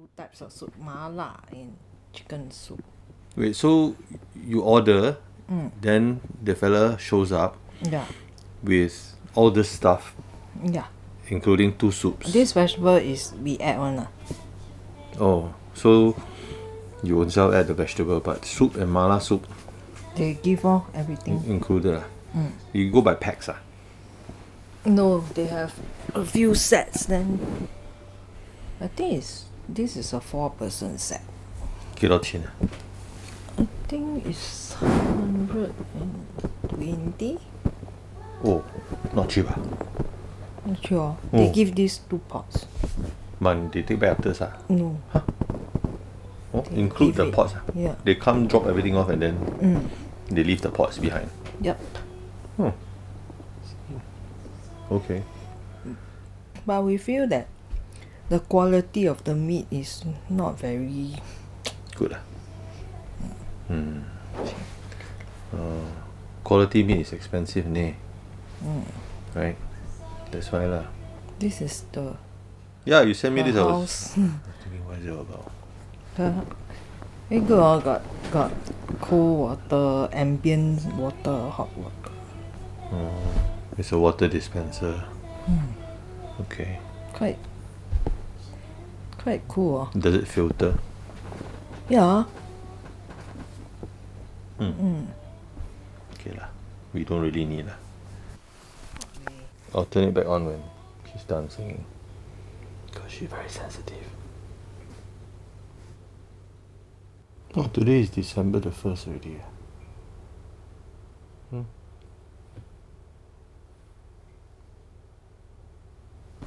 two types of soup, mala and chicken soup. Wait, so you order, then the fella shows up Yeah, with all this stuff, yeah. including two soups. This vegetable is we add one lah. oh, so you won't sell add the vegetable, but soup and mala soup They give all everything. included. ah. You go by packs. Ah. No, they have a few sets. Then I think it's this is a four person set. 几多钱啊？ I think it's hundred and twenty. Oh, not cheap. Ah. Not sure. They Oh. give these two pots. But they take back after ah. No. Oh, include the give it. pots. ah. Yeah. They come drop everything off and then they leave the pots behind. Yep. Oh. Okay. But we feel that the quality of the meat is not very Good. Ah. Hmm. Uh, quality meat is expensive, ne? Right? That's why lah. this is the Yeah, you sent me this. I was house. thinking, what is it about? the very good oh, got got cold water, ambient water, hot water. It's a water dispenser. Okay. Quite quite cool. Does it filter? Yeah. Okay lah. We don't really need lah. I'll turn it back on when she's done singing. Because she's very sensitive. Oh, today is December the 1st already. ah.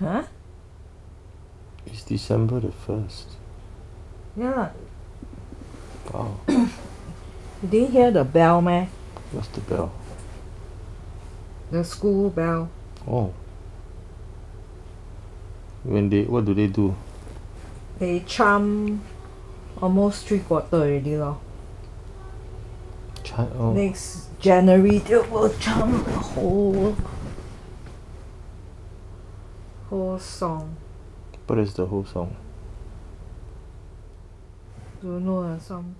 Huh? It's December the 1st. Yeah. Wow. You didn't hear the bell, man? What's the bell? The school bell. Oh. When they, what do they do? They charm almost three quarter already lor. Chi- oh. Next January they will charm the whole whole song. What is the whole song? Don't know lah, some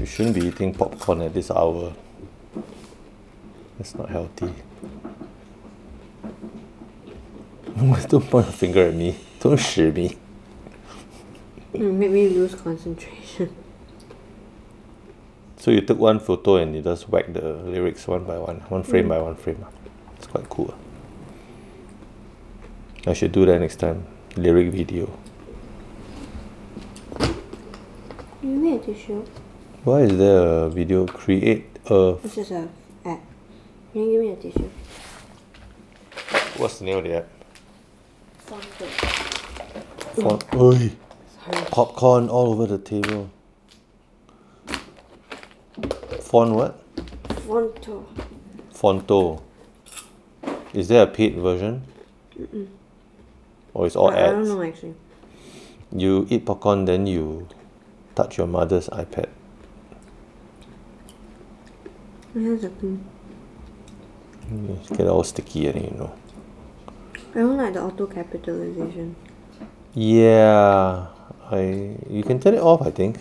You shouldn't be eating popcorn at this hour. That's not healthy. Don't point a finger at me. Don't shit me. You make me lose concentration. So you took one photo and you just whack the lyrics one by one, one frame by one frame. ah. It's quite cool. ah. I should do that next time. Lyric video. You need a tissue. Why is there a video? Create a. This is a app. Can you give me a tissue? What's the name of the app? Phonto. Font. Oi. Sorry. Popcorn all over the table. Font what? Phonto. Phonto. Is there a paid version? Or it's all I, I don't know actually. You eat popcorn, then you touch your mother's iPad. Hands are clean. You get all sticky and you know. I don't like the auto capitalization. Yeah, I. You can turn it off. I think.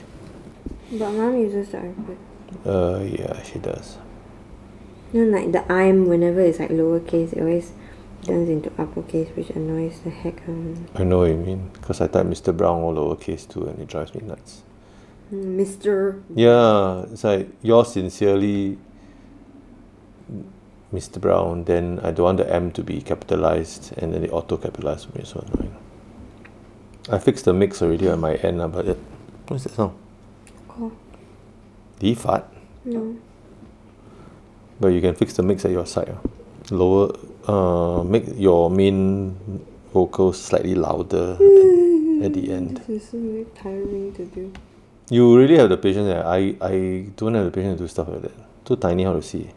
But mom uses the iPad. Uh, yeah, she does. No, like the I'm whenever it's like lowercase, it always turns into uppercase, which annoys the heck out of me. I know what you mean. Cause I type Mr. Brown all lowercase too, and it drives me nuts. Mr. Yeah, it's like yours sincerely, Mr. Brown. Then I don't want the M to be capitalized, and then they auto capitalize me. So annoying. I fixed the mix already on my end, ah, but it, what's that sound? Call. Fart? No. But you can fix the mix at your side. ah. Lower, uh, make your main vocals slightly louder at, the end. This is so very tiring to do. You really have the patience. Eh? I I don't have the patience to do stuff like that. Too tiny. How to see?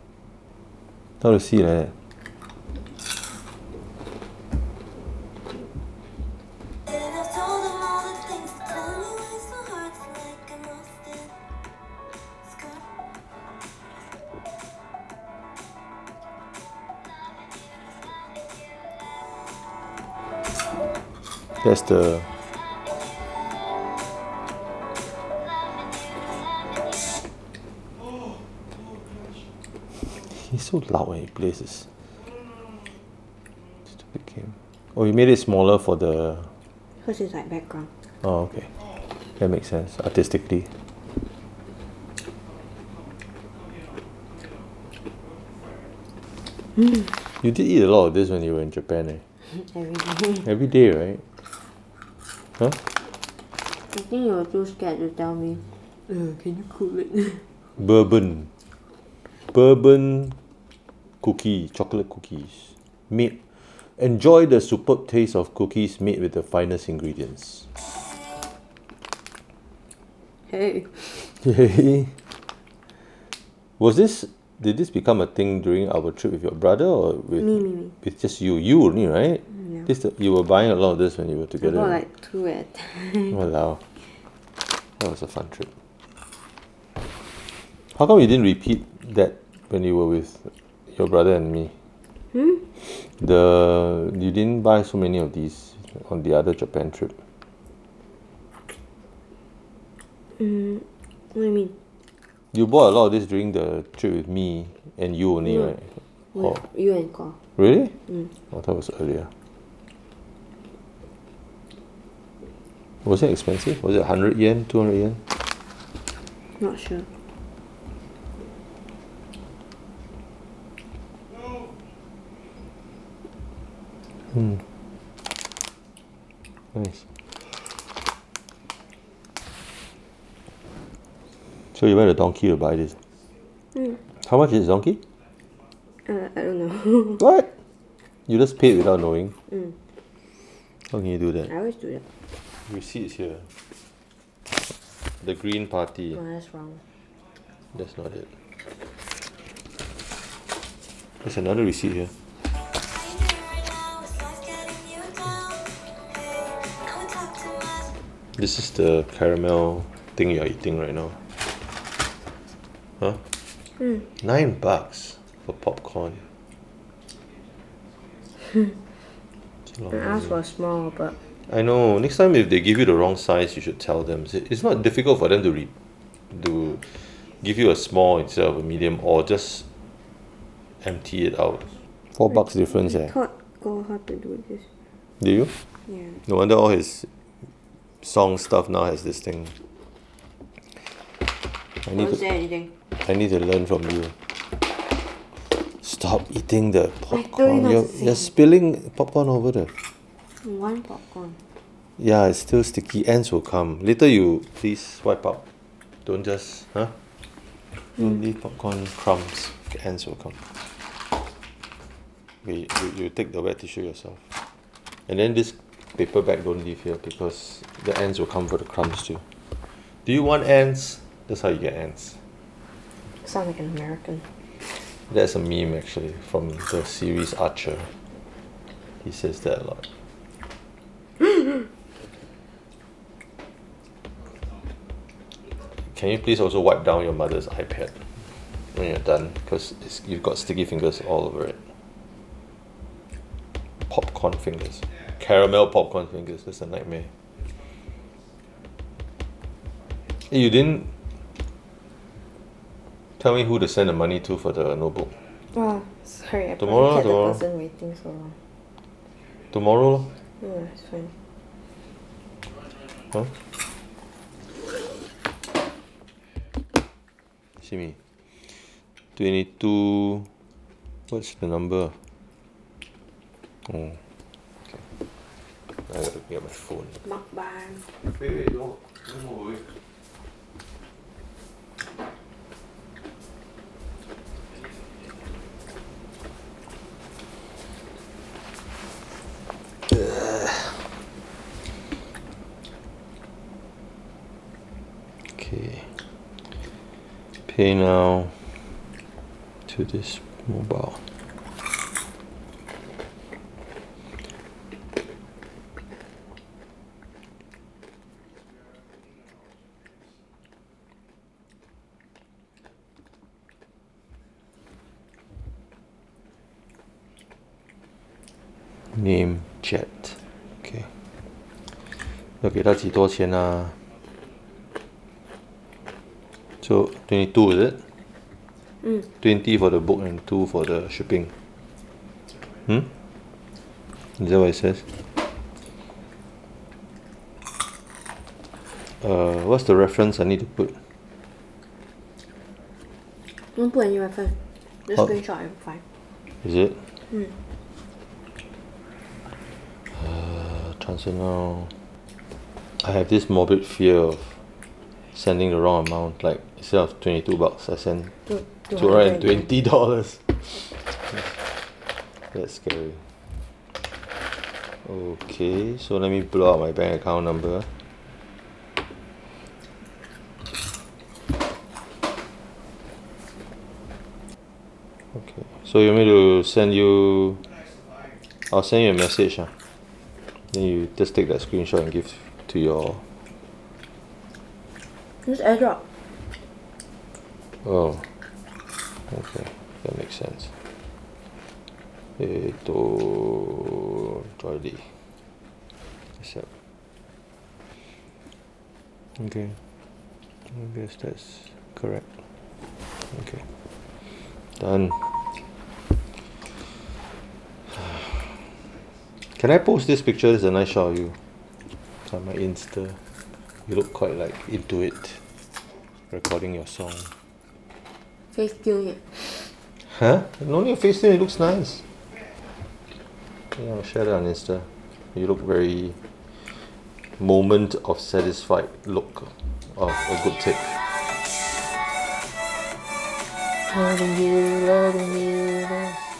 How to see like that? That's the. He's so loud when he plays this stupid game. Oh, you made it smaller for the. Because it's like background. Oh, okay. That makes sense artistically. You did eat a lot of this when you were in Japan, eh? Every day. Every day, right? Huh? I think you were too scared to tell me. Uh, can you cook it? Bourbon. Bourbon cookie, chocolate cookies. Made. Enjoy the superb taste of cookies made with the finest ingredients. hey. Hey. Was this did this become a thing during our trip with your brother or with Me, me, me. with just you? You only, right? Yeah. This the, you were buying a lot of this when you were I together. bought like two at a time. Walao. That was a fun trip. How come you didn't repeat that when you were with your brother and me? Hmm? The you didn't buy so many of these on the other Japan trip. Mm, what do you mean? You bought a lot of this during the trip with me and you only, No. right? With Oh, you and Cor. really? Mm. I thought it was earlier. Was it expensive? Was it 100 yen, 200 yen? Not sure. Hmm. Nice. So you went to Donki to buy this. Mm. How much is Donki? Uh, I don't know. What? You just paid without knowing. Mm. How can you do that? I always do that. Receipts here. The green party. Oh, that's wrong. That's not it. There's another receipt here. How you doing right now? Is life getting you down? Hey, come and talk to my This is the caramel thing you're eating right now. Huh? Hmm. Nine bucks for popcorn. It's a lot I asked for small, but I know. Next time, if they give you the wrong size, you should tell them. It's- It's not difficult for them to re- to give you a small instead of a medium, or just empty it out. Four bucks difference, I eh? taught Go how to do this. Do you? Yeah. No wonder all his song stuff now has this thing. I need Don't to, say anything. I need to learn from you. Stop eating the popcorn. You're, you're spilling popcorn over there. One popcorn. Yeah, it's still sticky. Ants will come. Later you please wipe out. Don't just huh? Don't leave popcorn crumbs. The ants will come. Okay, you, you take the wet tissue yourself. And then this paper bag don't leave here because the ants will come for the crumbs too. Do you want ants? That's how you get ants. Sound like an American. That's a meme actually from the series Archer. He says that a lot. Can you please also wipe down your mother's iPad when you're done? Because you've got sticky fingers all over it. Popcorn fingers. Caramel popcorn fingers. That's a nightmare. Hey, you didn't tell me who to send the money to for the notebook. Oh, sorry. I Tomorrow, kept tomorrow. the person waiting so long. Tomorrow, Yeah, it's fine. Huh? See me. 22. What's the number? Oh. Okay. I gotta get my phone. Mukbang. Wait, wait, don't, don't move away. Okay Pay now to this mobile. Name Jet. Okay. 要给他几多钱啊 ？So twenty two is it? 嗯 Twenty for the book and two for the shipping. Hmm? Is that what it says? Uh, what's the reference I need to put? Don't put any reference. Just Oh. screenshot and fine. Is it? Mm. Uh, transfer now. I have this morbid fear of sending the wrong amount. Like instead of twenty two bucks, I send Two, two hundred and twenty dollars. That's scary. Okay, so let me blow out my bank account number. Okay, so you want me to send you? I'll send you a message. Ah. Then you just take that screenshot and give to your. Just airdrop. Oh. Okay, that makes sense. えっと、Joy Accept. Okay. I guess that's correct. Okay. Done. Can I post this picture? This is a nice shot of you. It's on my Insta. You look quite like into it. Recording your song. Face tune it. Huh? No need face tune, it looks nice. Yeah, I'll share that on Insta. You look very moment of satisfied look of a good take. Loving you, loving